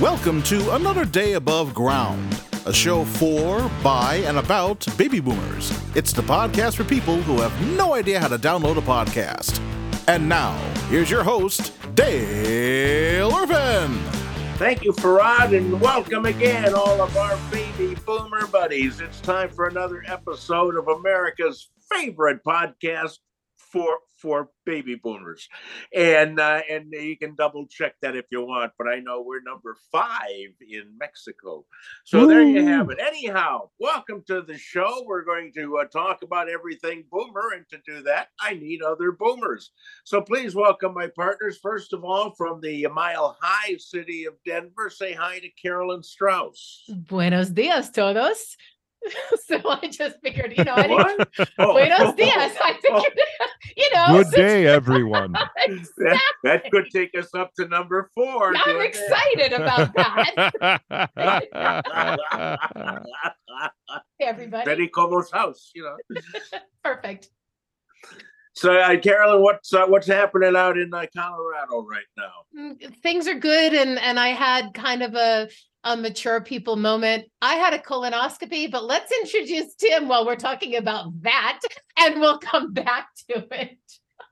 Welcome to another day above ground, a show for, by, and about baby boomers. It's the podcast for people who have no idea how to download a podcast. And now, here's your host, Dale Irvin. Thank you, Farad, and welcome again, all of our baby boomer buddies. It's time for another episode of America's favorite podcast for for baby boomers, and uh, and you can double check that if you want. But I know we're number five in Mexico, so Ooh. there you have it. Anyhow, welcome to the show. We're going to uh, talk about everything boomer, and to do that, I need other boomers. So please welcome my partners. First of all, from the Mile High city of Denver, say hi to Carolyn Strauss. Buenos dias, todos. so I just figured, you know, I didn't, oh. buenos dias. I figured, you know, good day, everyone. exactly. that, that, could take us up to number four. I'm excited it? about that. everybody. Betty Como's house, you know. Perfect. So, uh, Carolyn, what's uh, what's happening out in uh, Colorado right now? Mm, things are good, and and I had kind of a a mature people moment. I had a colonoscopy, but let's introduce Tim while we're talking about that, and we'll come back to it.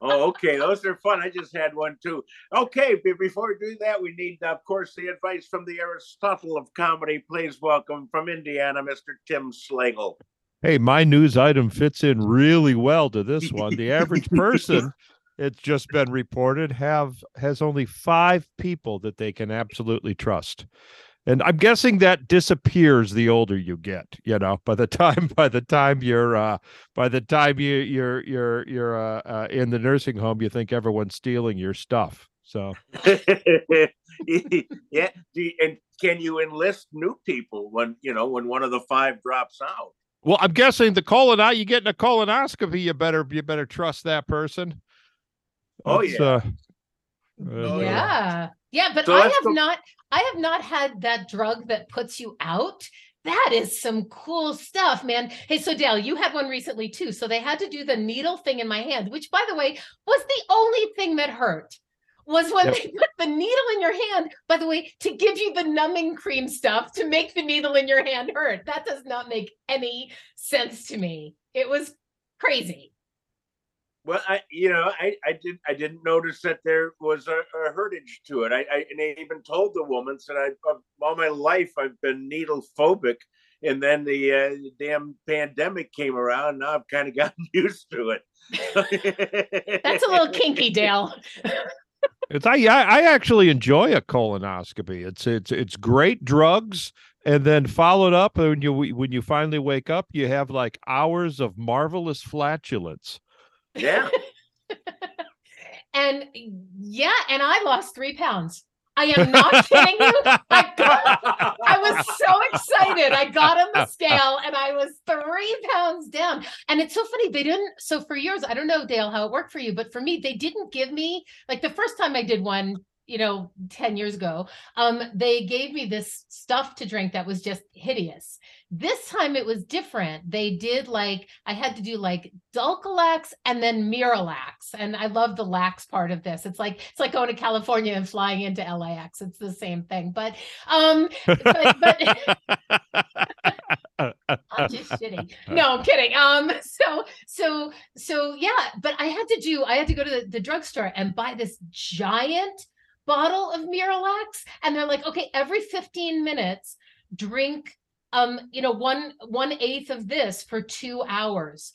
oh, okay. Those are fun. I just had one too. Okay, before we do that, we need, of course, the advice from the Aristotle of comedy. Please welcome from Indiana, Mr. Tim Slagle. Hey, my news item fits in really well to this one. The average person, it's just been reported, have has only five people that they can absolutely trust and i'm guessing that disappears the older you get you know by the time by the time you're uh by the time you you're you're you're uh, uh in the nursing home you think everyone's stealing your stuff so. Yeah and can you enlist new people when you know when one of the five drops out? Well i'm guessing the colon you getting a colonoscopy you better you better trust that person. Oh That's, yeah. uh, oh, yeah. Yeah but so i have go- not I have not had that drug that puts you out. That is some cool stuff, man. Hey, so Dale, you had one recently too. So they had to do the needle thing in my hand, which, by the way, was the only thing that hurt. Was when yep. they put the needle in your hand, by the way, to give you the numbing cream stuff to make the needle in your hand hurt. That does not make any sense to me. It was crazy. Well, I you know I I did I didn't notice that there was a, a heritage to it. I, I and I even told the woman said I all my life I've been needle phobic, and then the, uh, the damn pandemic came around. And Now I've kind of gotten used to it. That's a little kinky, Dale. it's I I actually enjoy a colonoscopy. It's it's it's great drugs and then followed up when you when you finally wake up you have like hours of marvelous flatulence yeah. and yeah, and I lost three pounds. I am not kidding you. I, got, I was so excited. I got on the scale and I was three pounds down. And it's so funny. They didn't. So for years, I don't know, Dale, how it worked for you, but for me, they didn't give me like the first time I did one, you know 10 years ago um they gave me this stuff to drink that was just hideous this time it was different they did like i had to do like dulcolax and then miralax and i love the lax part of this it's like it's like going to california and flying into lax it's the same thing but um but, but I'm just kidding. No, I'm kidding. Um, so so so yeah, but I had to do I had to go to the, the drugstore and buy this giant bottle of Miralax and they're like, okay, every 15 minutes, drink um, you know, one one eighth of this for two hours.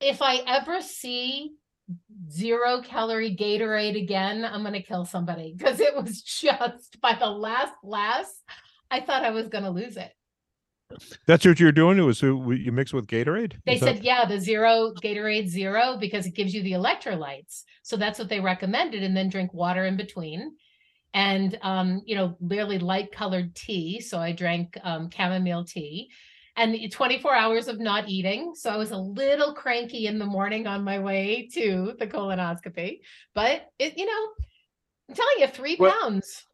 If I ever see zero calorie Gatorade again, I'm gonna kill somebody because it was just by the last last, I thought I was gonna lose it. That's what you're doing. It was you mix with Gatorade. They said, yeah, the zero Gatorade zero because it gives you the electrolytes. So that's what they recommended, and then drink water in between and um, you know, really light colored tea. So I drank um, chamomile tea and 24 hours of not eating. So I was a little cranky in the morning on my way to the colonoscopy, but it, you know, I'm telling you, three well, pounds.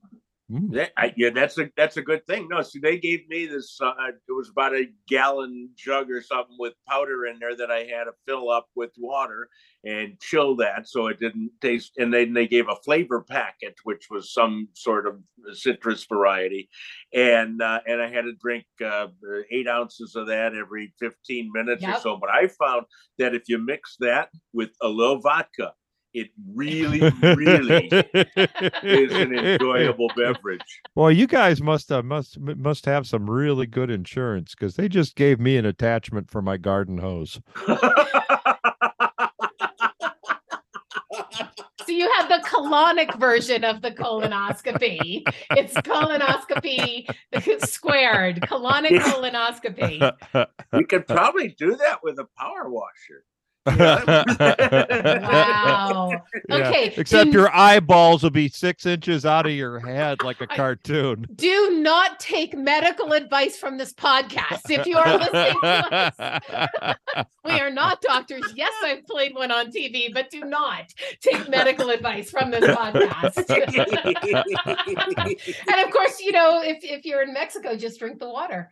Mm. Yeah, I, yeah, that's a that's a good thing. No, see, they gave me this. Uh, it was about a gallon jug or something with powder in there that I had to fill up with water and chill that so it didn't taste. And then they gave a flavor packet, which was some sort of citrus variety, and uh, and I had to drink uh, eight ounces of that every fifteen minutes or so. But I found that if you mix that with a little vodka, it really, really is an enjoyable beverage. Well, you guys must uh, must must have some really good insurance because they just gave me an attachment for my garden hose. So you have the colonic version of the colonoscopy. It's colonoscopy squared, colonic colonoscopy. You could probably do that with a power washer. Wow. Yeah, Okay. Except do, your eyeballs will be six inches out of your head like a cartoon. do not take medical advice from this podcast. If you are listening to us, we are not doctors. Yes, I've played one on TV, but do not take medical advice from this podcast. and of course, you know, if if you're in Mexico, just drink the water.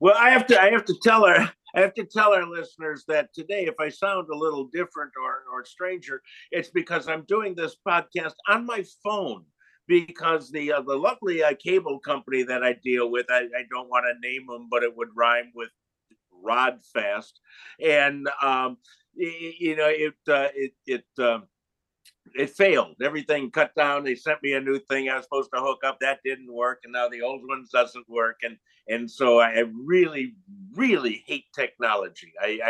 well, I have to I have to tell her I have to tell our listeners that today, if I sound a little different or or stranger, it's because I'm doing this podcast on my phone. Because the uh, the lovely uh, cable company that I deal with, I, I don't want to name them, but it would rhyme with Rod Fast, and um, you know it uh, it it. It failed. Everything cut down. They sent me a new thing I was supposed to hook up. That didn't work, and now the old ones doesn't work. And and so I really, really hate technology. I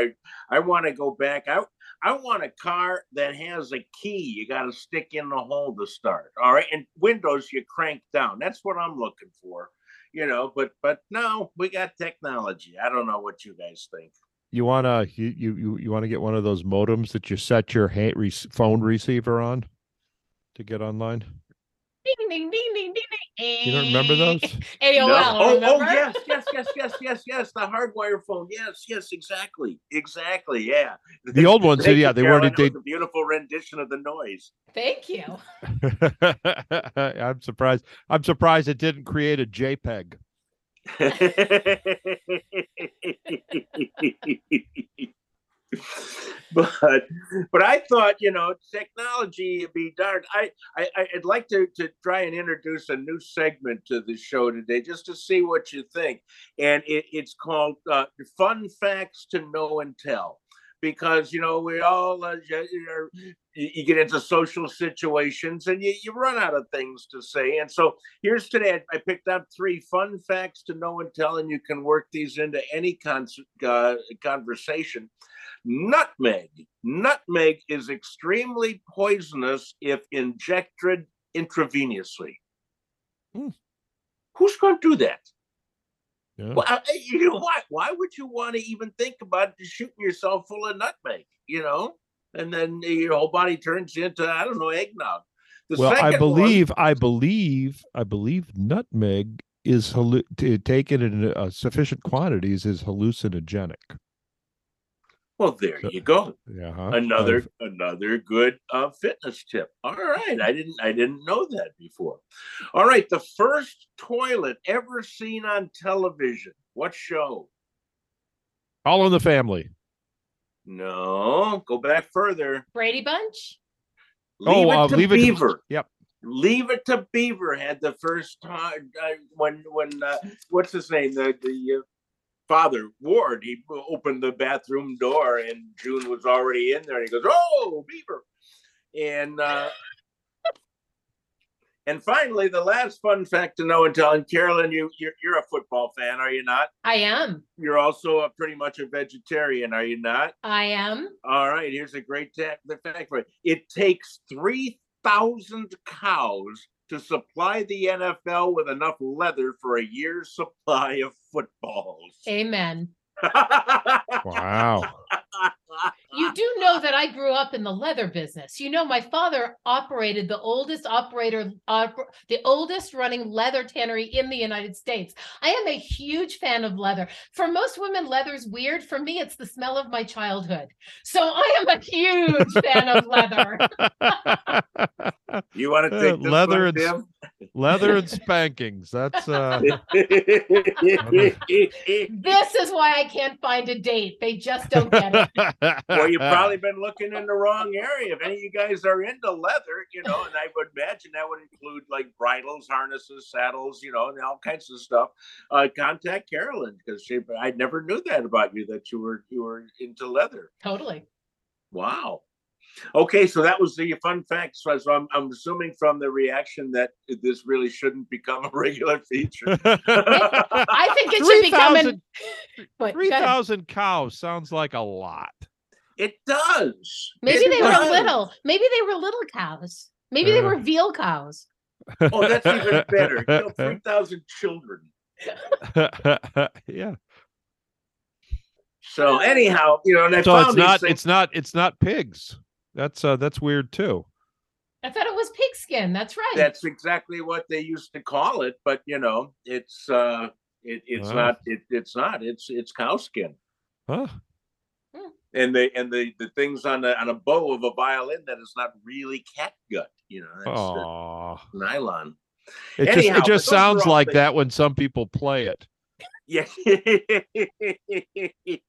I, I want to go back. I I want a car that has a key you got to stick in the hole to start. All right, and windows you crank down. That's what I'm looking for. You know, but but no, we got technology. I don't know what you guys think. You wanna you you you, you want to get one of those modems that you set your ha- re- phone receiver on to get online. Ding ding ding ding ding ding. You don't remember eh, those? AOL. No. Oh, oh yes, yes, yes, yes, yes, yes. The hardwire phone. Yes, yes, exactly, exactly. Yeah. The old ones, Thank yeah, you, they Carolyn. weren't. That They, a beautiful rendition of the noise. Thank you. I'm surprised. I'm surprised it didn't create a JPEG. but but I thought you know technology be darned. I, I I'd like to to try and introduce a new segment to the show today just to see what you think, and it, it's called uh, "Fun Facts to Know and Tell." Because you know we all uh, you, you get into social situations and you, you run out of things to say. And so here's today I, I picked out three fun facts to know and tell, and you can work these into any con- uh, conversation. Nutmeg. Nutmeg is extremely poisonous if injected intravenously. Hmm. Who's going to do that? Yeah. Well, I- I- you know why? Why would you want to even think about shooting yourself full of nutmeg? You know, and then your whole body turns into I don't know eggnog. The well, I second one- believe, I believe, I believe nutmeg is hallu- to taken in uh, sufficient quantities is hallucinogenic. Well, there you go. Yeah, huh? another I've- another good uh, fitness tip. All right, I didn't I didn't know that before. All right, the first toilet ever seen on television. What show? all in the family. No, go back further. Brady Bunch. Leave Oh, it uh, to Leave It to- Beaver. yep. Leave it to Beaver had the first time uh, when when uh, what's his name the the uh, father Ward he opened the bathroom door and June was already in there and he goes oh Beaver and uh, and finally the last fun fact to know and tell and Carolyn you you're, you're a football fan are you not I am. you're also a, pretty much a vegetarian are you not I am. all right, here's a great ta- the fact for it. It takes 3,000 cows to supply the NFL with enough leather for a year's supply of footballs. Amen. Wow. You do know that I grew up in the leather business. You know, my father operated the oldest operator, oper- the oldest running leather tannery in the United States. I am a huge fan of leather. For most women, leather's weird. For me, it's the smell of my childhood. So I am a huge fan of leather. you want to Uh, take this leather one, and Tim? Leather and spankings. That's uh This is why I can't find a date. They just don't get it. well, you've probably been looking in the wrong area. If any of you guys are into leather, you know, and I would imagine that would include like bridles, harnesses, saddles, you know, and all kinds of stuff. Uh, contact Carolyn because she. I never knew that about you that you were you were into leather. Totally. Wow. Okay, so that was the fun fact. So, so I'm, I'm assuming from the reaction that this really shouldn't become a regular feature. I think it should become an. 3,000 But go Three ahead. thousand cows sounds like a lot. it does. Maybe It they were does. little. Maybe they were little cows. Maybe they Uh. were veal cows. Oh, that's even better. You know, 3,000 children. yeah. So anyhow, you know, and I So found it's not things- it's not it's not pigs. That's uh that's weird too. I thought it was pigskin. That's right. that's exactly what they used to call it, but you know, it's uh it, it's Wow. not it, it's not it's it's cow skin. Huh? And the and the the things on the on a bow of a violin that is not really cat gut, you know, that's uh, nylon. It just it just but those are sounds like things- that when some people play it. Yeah.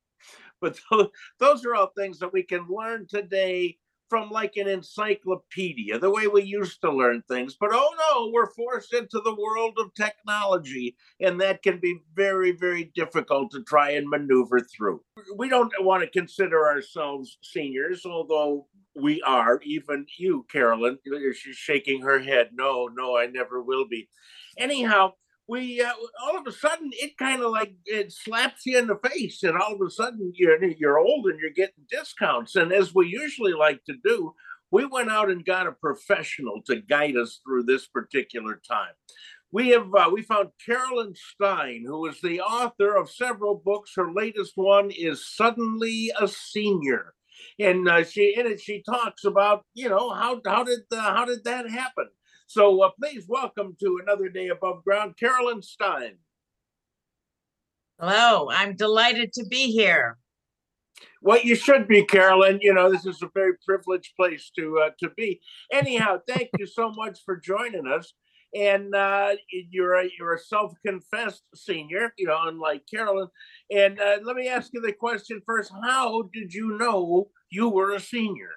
but those, those are all things that we can learn today from like an encyclopedia, the way we used to learn things. But oh no, we're forced into the world of technology, and that can be very, very difficult to try and maneuver through. We don't want to consider ourselves seniors, although we are. Even you, Carolyn, she's shaking her head. No, no, I never will be. Anyhow, we uh, all of a sudden it kind of like it slaps you in the face and all of a sudden you're you're old and you're getting discounts. And as we usually like to do we went out and got a professional to guide us through this particular time. We have uh, we found carolyn stein who is the author of several books. Her latest one is suddenly a senior. And uh, she in it she talks about you know how how did uh, how did that happen so uh, please welcome to another day above ground, Carolyn Stein. Hello, I'm delighted to be here. Well, you should be, Carolyn. You know this is a very privileged place to uh, to be. Anyhow, thank you so much for joining us. And uh, you're a you're a self-confessed senior, you know, unlike Carolyn. And uh, let me ask you the question first: How did you know you were a senior?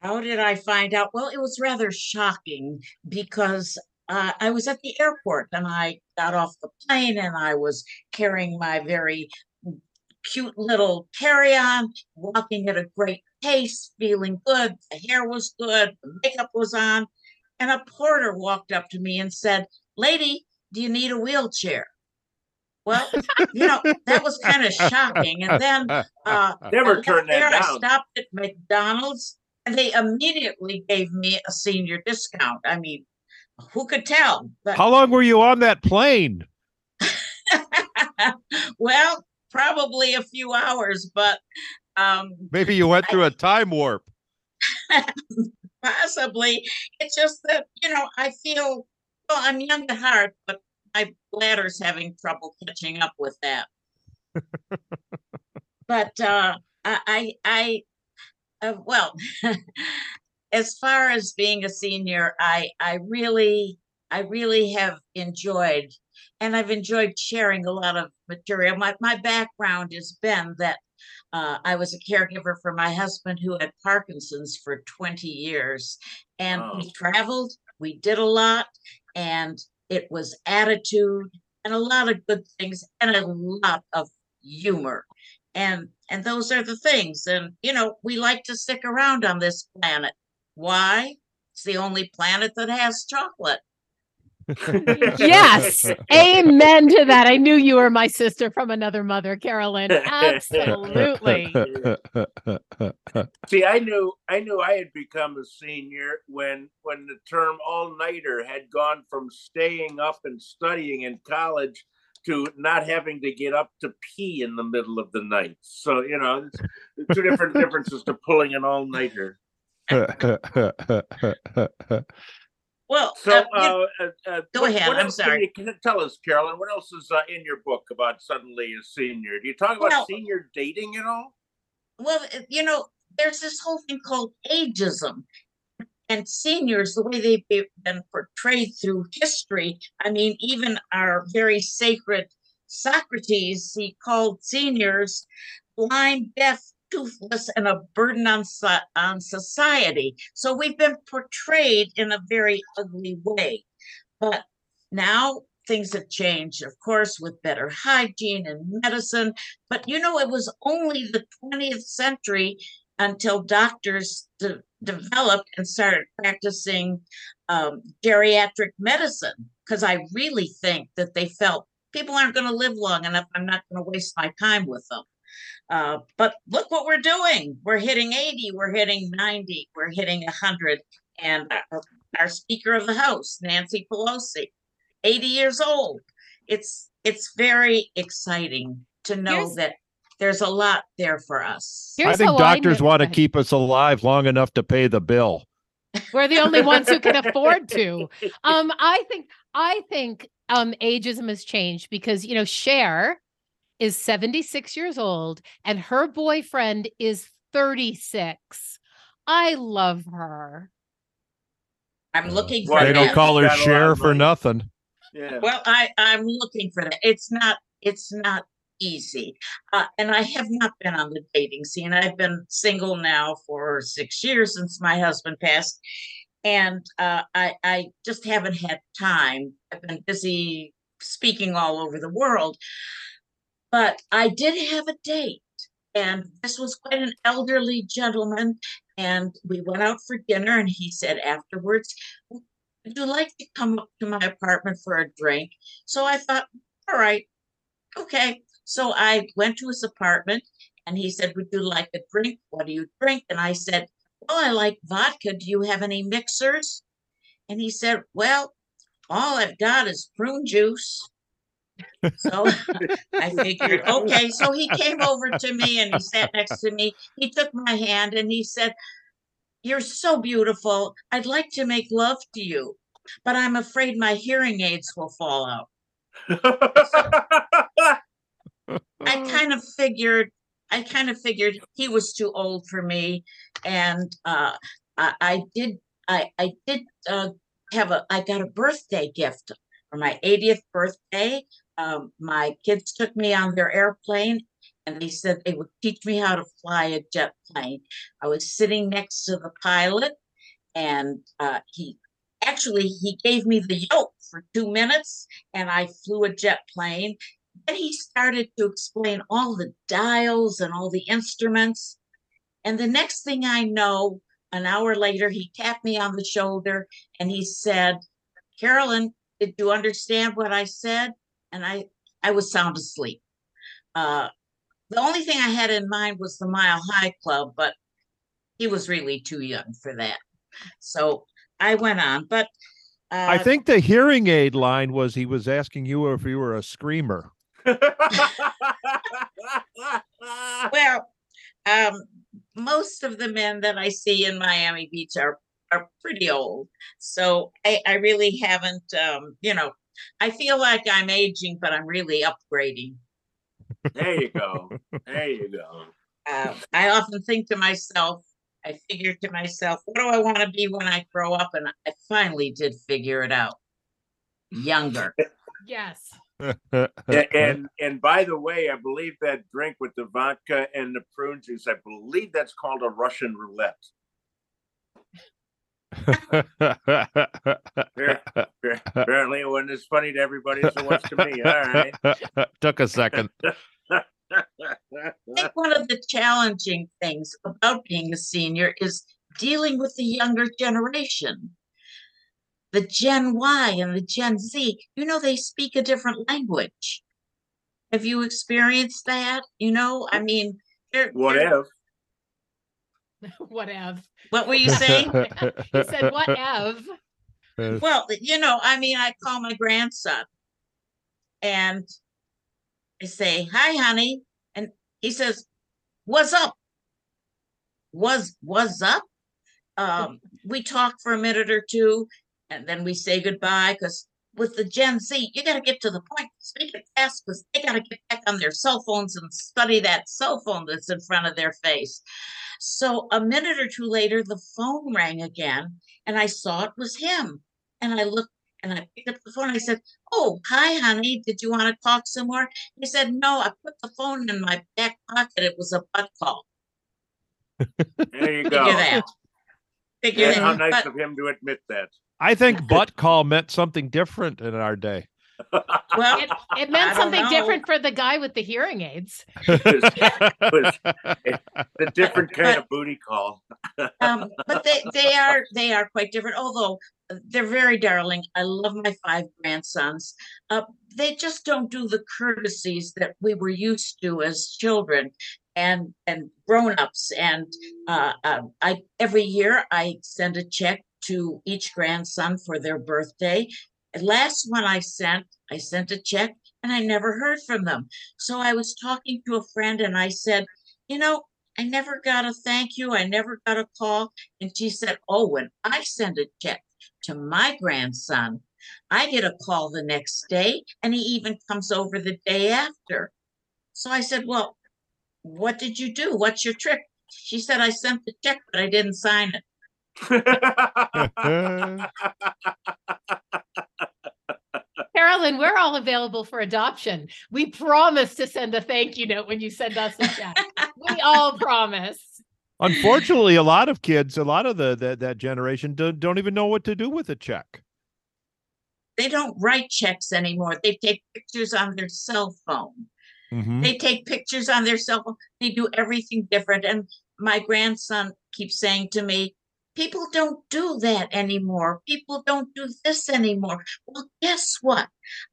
How did I find out? Well, it was rather shocking because uh, I was at the airport and I got off the plane and I was carrying my very cute little carry on, walking at a great pace, feeling good. The hair was good, the makeup was on. And a porter walked up to me and said, Lady, do you need a wheelchair? Well, you know, that was kind of shocking. And then uh, Never I turn there, that I stopped at McDonald's they immediately gave me a senior discount. I mean, who could tell? But How long were you on that plane? well, probably a few hours, but um Maybe you went through a time warp. possibly it's just that, you know, I feel well, I'm young at heart, but my bladder's having trouble catching up with that. but uh I I, I uh, well, as far as being a senior, I I really I really have enjoyed, and I've enjoyed sharing a lot of material. My my background has been that uh, I was a caregiver for my husband who had Parkinson's for 20 years, and Oh. we traveled. We did a lot, and it was attitude and a lot of good things and a lot of humor and and those are the things and you know we like to stick around on this planet why it's the only planet that has chocolate Yes. Amen to that. I knew you were my sister from another mother, Carolyn. Absolutely. See, I knew I knew I had become a senior when when the term all nighter had gone from staying up and studying in college to not having to get up to pee in the middle of the night. So you know, it's two different differences to pulling an all nighter. well So, uh, uh, uh, uh, Go what- ahead, what I'm else can sorry. you- Can you tell us, Carolyn? What else is uh, in your book about suddenly a senior? Do you talk about Well- senior dating at all? well you know there's this whole thing called ageism and seniors, the way they've been portrayed through history, I mean, even our very sacred Socrates, he called seniors blind, deaf, toothless, and a burden on, so- on society. So we've been portrayed in a very ugly way. But now things have changed, of course, with better hygiene and medicine. But you know, it was only the 20th century until doctors de- developed and started practicing um, geriatric medicine. Because I really think that they felt people aren't going to live long enough. I'm not going to waste my time with them. Uh, but look what we're doing. We're hitting 80, we're hitting 90, we're hitting 100. And our, our Speaker of the House, Nancy Pelosi, 80 years old. It's it's very exciting to know Here's- that there's a lot there for us. I think doctors knew- want to keep us alive long enough to pay the bill. We're the only ones who can afford to. Um, I think I think um ageism has changed because you know Cher is 76 years old and her boyfriend is 36. I love her. I'm looking Well, for They that. don't call her Got a lot share for nothing. Yeah. Well, I I'm looking for that. It's not it's not easy, uh, and I have not been on the dating scene. I've been single now for six years since my husband passed, and uh, I I just haven't had time. I've been busy speaking all over the world, but I did have a date, and this was quite an elderly gentleman, and we went out for dinner, and he said afterwards, would you like to come up to my apartment for a drink? So I thought, all right, okay. So I went to his apartment and he said, Would you like a drink? What do you drink? And I said, Well, I like vodka. Do you have any mixers? And he said, Well, all I've got is prune juice. So I figured, okay. So he came over to me and he sat next to me. He took my hand and he said, You're so beautiful. I'd like to make love to you, but I'm afraid my hearing aids will fall out. I kind of figured, I kind of figured he was too old for me, and uh, I, I did, I, I did uh, have a, I got a birthday gift for my 80th birthday. Um, my kids took me on their airplane, and they said they would teach me how to fly a jet plane. I was sitting next to the pilot, and uh, he actually he gave me the yoke for two minutes, and I flew a jet plane then he started to explain all the dials and all the instruments. And the next thing I know, an hour later, he tapped me on the shoulder and he said, Carolyn, did you understand what I said? And I, I was sound asleep. Uh, the only thing I had in mind was the Mile High Club, but he was really too young for that. So I went on, but uh, I think the hearing aid line was he was asking you if you were a screamer. Well, um, most of the men that I see in Miami Beach are are pretty old, so I, I really haven't. Um, you know, I feel like I'm aging, but I'm really upgrading. there you go. There you go. Uh, I often think to myself, I figure to myself, what do I want to be when I grow up? And I finally did figure it out. Younger. Yes. A- and and by the way, I believe that drink with the vodka and the prune juice, I believe that's called a Russian roulette. Apparently, it wasn't as funny to everybody as it was to me. All right. Took a second. I think one of the challenging things about being a senior is dealing with the younger generation. The Gen Y and the Gen Z, you know, they speak a different language. Have you experienced that? You know, I mean, they're, What they're- if? Whatever. what were you saying? He said, whatever. Well, you know, I mean, I call my grandson and I say, Hi, honey. And he says, What's up? Was what's up? Um, we talk for a minute or two and then we say goodbye because with the Gen Z, you got to get to the point, speak it fast because they got to get back on their cell phones and study that cell phone that's in front of their face. So a minute or two later, the phone rang again, and I saw it was him. And I looked and I picked up the phone. I said, Oh, hi, honey. Did you want to talk some more? He said, No, I put the phone in my back pocket. It was a butt call. There you Figure go. that. Figure And how nice But- of him to admit that. I think butt call meant something different in our day. well, It, it meant don't something know. different for the guy with the hearing aids. The different kind of booty call. um, but they they are they are quite different. Although uh, they're very darling. I love my five grandsons. Uh, they just don't do the courtesies that we were used to as children and and grown-ups. And uh, uh, I every year I send a check to each grandson for their birthday. Last one I sent, I sent a check and I never heard from them. So I was talking to a friend and I said, you know, I never got a thank you. I never got a call. And she said, Oh, when I send a check to my grandson, I get a call the next day, and he even comes over the day after. So I said, Well, what did you do? What's your trick? She said, I sent the check, but I didn't sign it. Carolyn, we're all available for adoption. We promise to send a thank you note when you send us a check. we all promise. Unfortunately, a lot of kids, a lot of the that, that generation don't, don't even know what to do with a check. They don't write checks anymore. They take pictures on their cell phone. Mhm. They take pictures on their cell phone. They do everything different. And my grandson keeps saying to me, People don't do that anymore. People don't do this anymore. Well, guess what?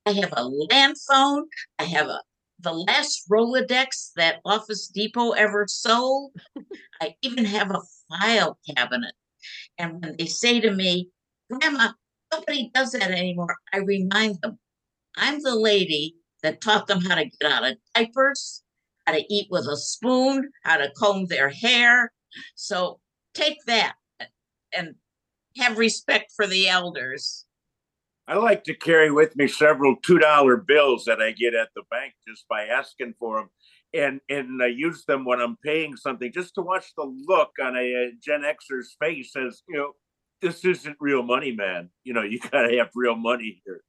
I have a land phone. I have a the last Rolodex that Office Depot ever sold. I even have a file cabinet. And when they say to me, Grandma, nobody does that anymore, I remind them, I'm the lady that taught them how to get out of diapers, how to eat with a spoon, how to comb their hair. So take that and have respect for the elders. I like to carry with me several two dollar bills that I get at the bank just by asking for them, and and I use them when I'm paying something just to watch the look on a, uh Gen Xer's face as you know this isn't real money, man. You know you gotta have real money here.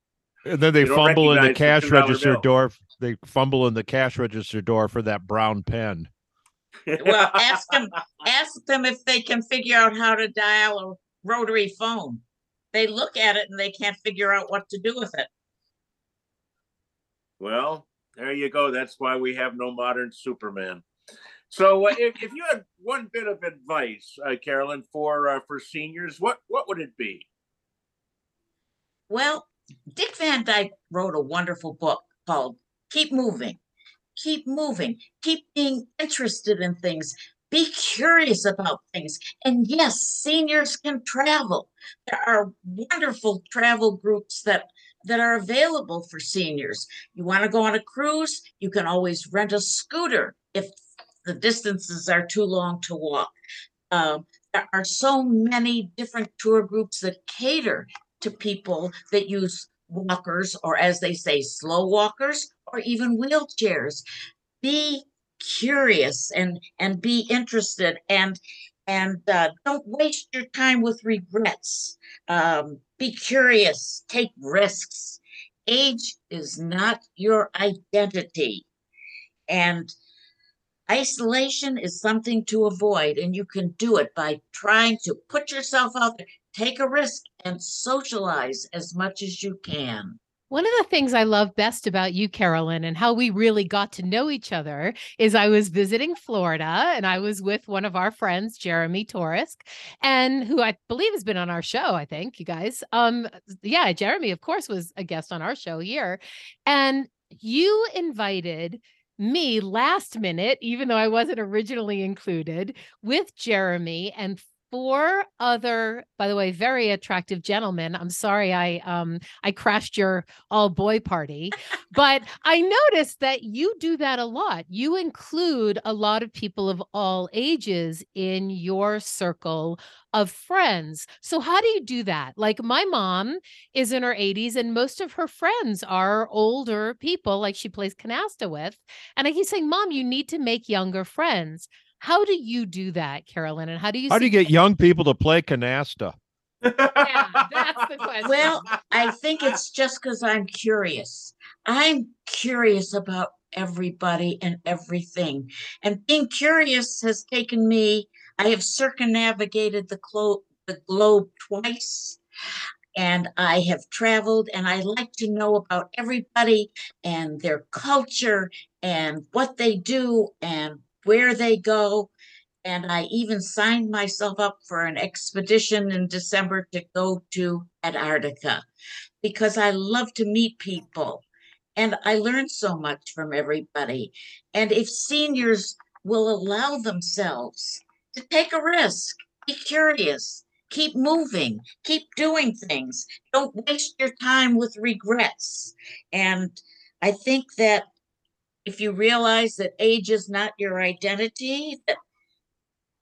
And then they You don't fumble in the recognize the cash register bill. door. They fumble in the cash register door for that brown pen. Well, ask them ask them if they can figure out how to dial a rotary phone. They look at it and they can't figure out what to do with it. Well, there you go. That's why we have no modern Superman. So, uh, if, if you had one bit of advice, uh, Carolyn, for uh, for seniors, what what would it be? Well, Dick Van Dyke wrote a wonderful book called Keep Moving. Keep moving. Keep being interested in things. Be curious about things. And yes, seniors can travel. There are wonderful travel groups that that are available for seniors. You want to go on a cruise, you can always rent a scooter if the distances are too long to walk. Um, there are so many different tour groups that cater to people that use walkers or as they say slow walkers or even wheelchairs. Be curious and and be interested and and uh, don't waste your time with regrets. Um, be curious take risks. Age is not your identity. And isolation is something to avoid and you can do it by trying to put yourself out there. Take a risk and socialize as much as you can One of the things I love best about you, Carolyn, and how we really got to know each other is I was visiting Florida and I was with one of our friends, Jeremy Torrisk, and who I believe has been on our show, I think, you guys. Um, yeah, Jeremy, of course, was a guest on our show here. And you invited me last minute, even though I wasn't originally included, with Jeremy and four other, by the way, very attractive gentlemen. I'm sorry I um I crashed your all boy party, but I noticed that you do that a lot. You include a lot of people of all ages in your circle of friends. So how do you do that? Like my mom is in her 80s and most of her friends are older people like she plays canasta with. And I keep saying, "Mom, you need to make younger friends." How do you do that, Carolyn? And how do you How do you see- get young people to play canasta? Yeah, that's the question. Well, I think it's just because I'm curious. I'm curious about everybody and everything. And being curious has taken me, I have circumnavigated the, clo- the globe twice. And I have traveled and I like to know about everybody and their culture and what they do and where they go. And I even signed myself up for an expedition in December to go to Antarctica because I love to meet people and I learn so much from everybody. And if seniors will allow themselves to take a risk, be curious, keep moving, keep doing things, don't waste your time with regrets. And I think that if you realize that age is not your identity, that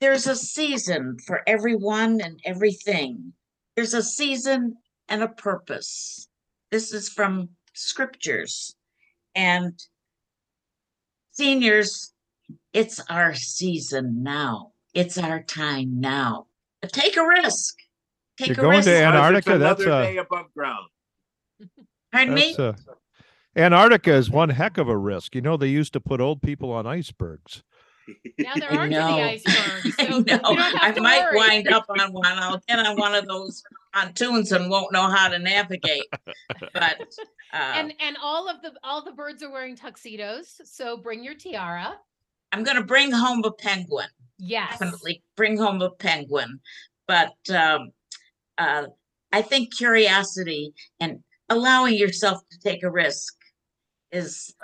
there's a season for everyone and everything. There's a season and a purpose. This is from scriptures. And seniors, it's our season now. It's our time now. But take a risk. Take You're a going risk. to Antarctica, that's another a- day above ground. Pardon me? That's uh, Antarctica is one heck of a risk. You know, they used to put old people on icebergs. now there I aren't any icebergs. I So you know. I might worry. wind up on one. I'll get on one of those pontoons and won't know how to navigate. But uh, and and all of the all the birds are wearing tuxedos. So bring your tiara. I'm going to bring home a penguin. Yes. definitely bring home a penguin. But um, uh, I think curiosity and allowing yourself to take a risk is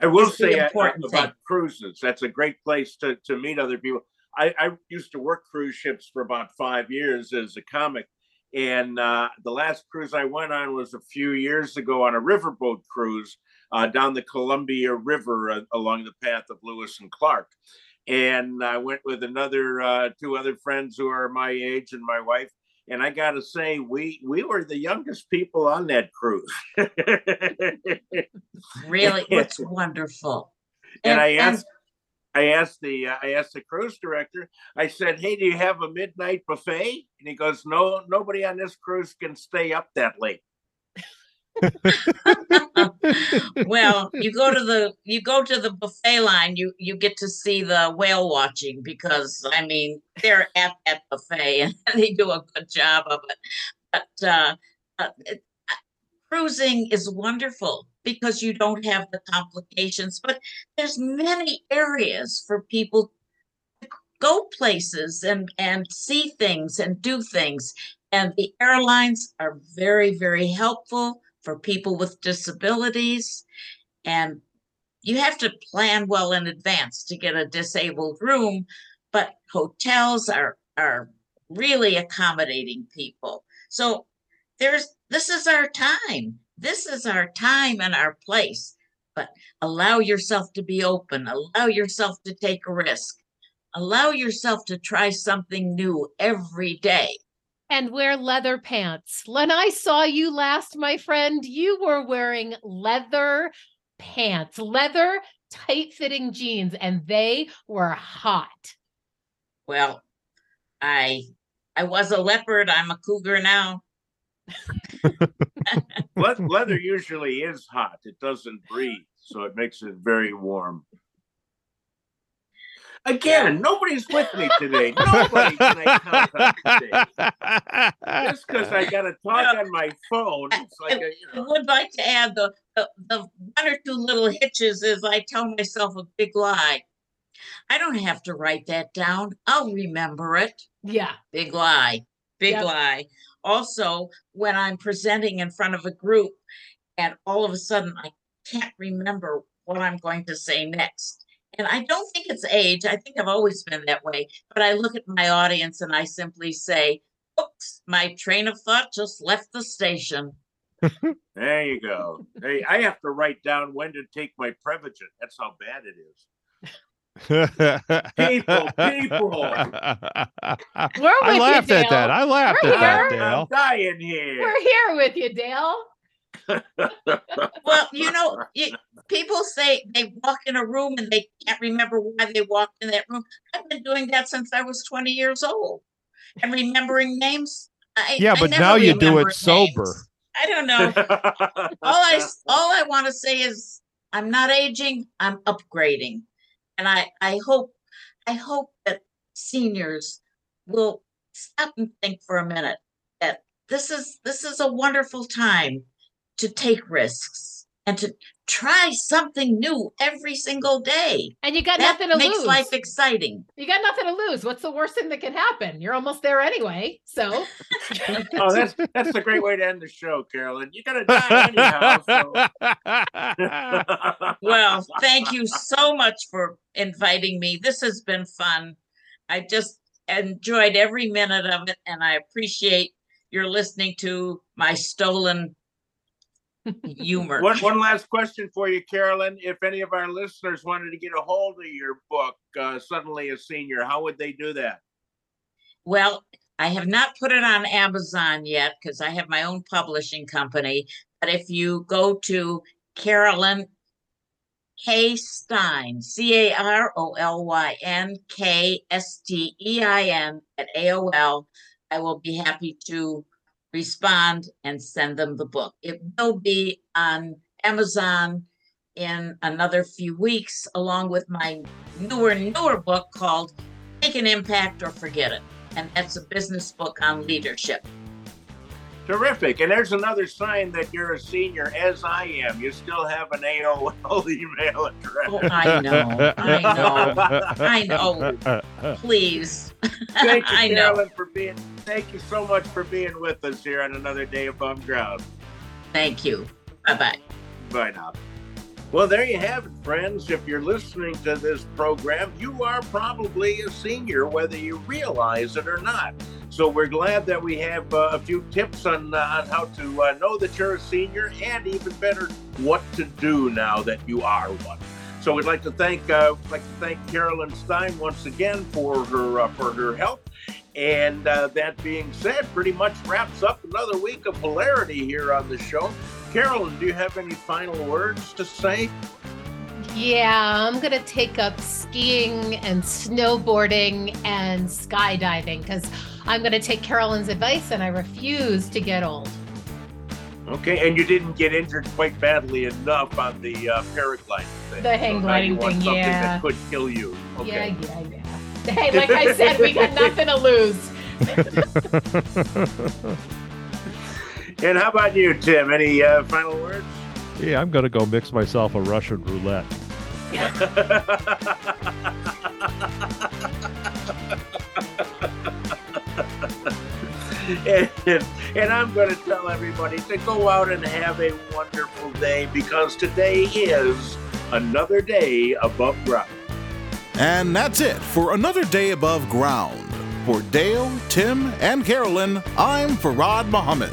I will say important about thing. cruises. That's a great place to, to meet other people. I, I used to work cruise ships for about five years as a comic. And uh, the last cruise I went on was a few years ago on a riverboat cruise uh, down the Columbia River uh, along the path of Lewis and Clark. And I went with another uh, two other friends who are my age and my wife. And I got to say, we we were the youngest people on that cruise. really it's wonderful. and I asked, I asked the, uh, I asked the cruise director. I said, "Hey, do you have a midnight buffet?" And he goes, "No, nobody on this cruise can stay up that late." Well, you go to the you go to the buffet line, you you get to see the whale watching because I mean they're at that buffet and they do a good job of it. But uh, uh, it- uh, cruising is wonderful because you don't have the complications. But there's many areas for people to go places and and see things and do things. And the airlines are very very helpful for people with disabilities. And you have to plan well in advance to get a disabled room, but hotels are are really accommodating people. So there's this is our time. This is our time and our place. But allow yourself to be open, allow yourself to take a risk. Allow yourself to try something new every day. And wear leather pants. When I saw you last, my friend, you were wearing leather pants, leather tight fitting jeans, and they were hot. Well, I I was a leopard, I'm a cougar now. Le- leather usually is hot; it doesn't breathe, so it makes it very warm. Again, nobody's with me today. Nobody can I count on today. Just because I got to talk on my phone, it's like a, you I would like to add the, the the one or two little hitches is I tell myself a big lie. I don't have to write that down. I'll remember it. Yeah. Big lie. Big Yep. lie. Also, when I'm presenting in front of a group and all of a sudden I can't remember what I'm going to say next. And I don't think it's age. I think I've always been that way. But I look at my audience and I simply say, oops, my train of thought just left the station. There you go. Hey, I have to write down when to take my Prevagen. That's how bad it is. People, people. We're with I laughed you, at that. I laughed We're at that, here. I'm dying here. We're here with you, Dale. Well, you know, y- people say they walk in a room and they can't remember why they walked in that room. I've been doing that since I was 20 years old and remembering names. I, Yeah, but now you do it sober. names. I don't know. all I all I want to say is I'm not aging, I'm upgrading. And I I hope I hope that seniors will stop and think for a minute that this is this is a wonderful time to take risks and to try something new every single day. And you got That nothing to makes lose. life exciting. You got nothing to lose. What's the worst thing that can happen? You're almost there anyway. So oh, that's that's a great way to end the show, Carolyn. You're gonna die anyhow. So. Well, thank you so much for inviting me. This has been fun. I just enjoyed every minute of it, and I appreciate your listening to my stolen humor. One, one last question for you, Carolyn. If any of our listeners wanted to get a hold of your book, uh, Suddenly a Senior, how would they do that? Well, I have not put it on Amazon yet because I have my own publishing company. But if you go to Carolyn K. Stein, C A R O L Y N K S T E I N at AOL, I will be happy to respond and send them the book. It will be on Amazon in another few weeks, along with my newer, newer book called Make an Impact or Forget It. And that's a business book on leadership. Terrific. And there's another sign that you're a senior, as I am. You still have an AOL email address. Oh, I know, I know. I know. Please. Thank you, I know. Carolyn, for being. Thank you so much for being with us here on another day above ground. Thank you. Bye bye. Bye now. Well, there you have it, friends. If you're listening to this program, you are probably a senior, whether you realize it or not. So we're glad that we have uh, a few tips on, uh, on how to uh, know that you're a senior, and even better, what to do now that you are one. So we'd like to thank uh, like to thank Carolyn Stein once again for her uh, for her help. And uh, that being said, pretty much wraps up another week of hilarity here on the show. Carolyn, do you have any final words to say? yeah, I'm gonna take up skiing and snowboarding and skydiving because I'm gonna take Carolyn's advice and I refuse to get old. Okay, and you didn't get injured quite badly enough on the uh, paragliding thing. The hang so now you gliding want thing, something yeah. that could kill you. Okay. Yeah, yeah, yeah. Hey, like I said, we got nothing to lose. And how about you, Tim? Any uh, final words? yeah, I'm gonna go mix myself a Russian roulette. and, and I'm going to tell everybody to go out and have a wonderful day because today is another day above ground. And that's it for another day above ground. For Dale, Tim, and Carolyn, I'm Farad Muhammad.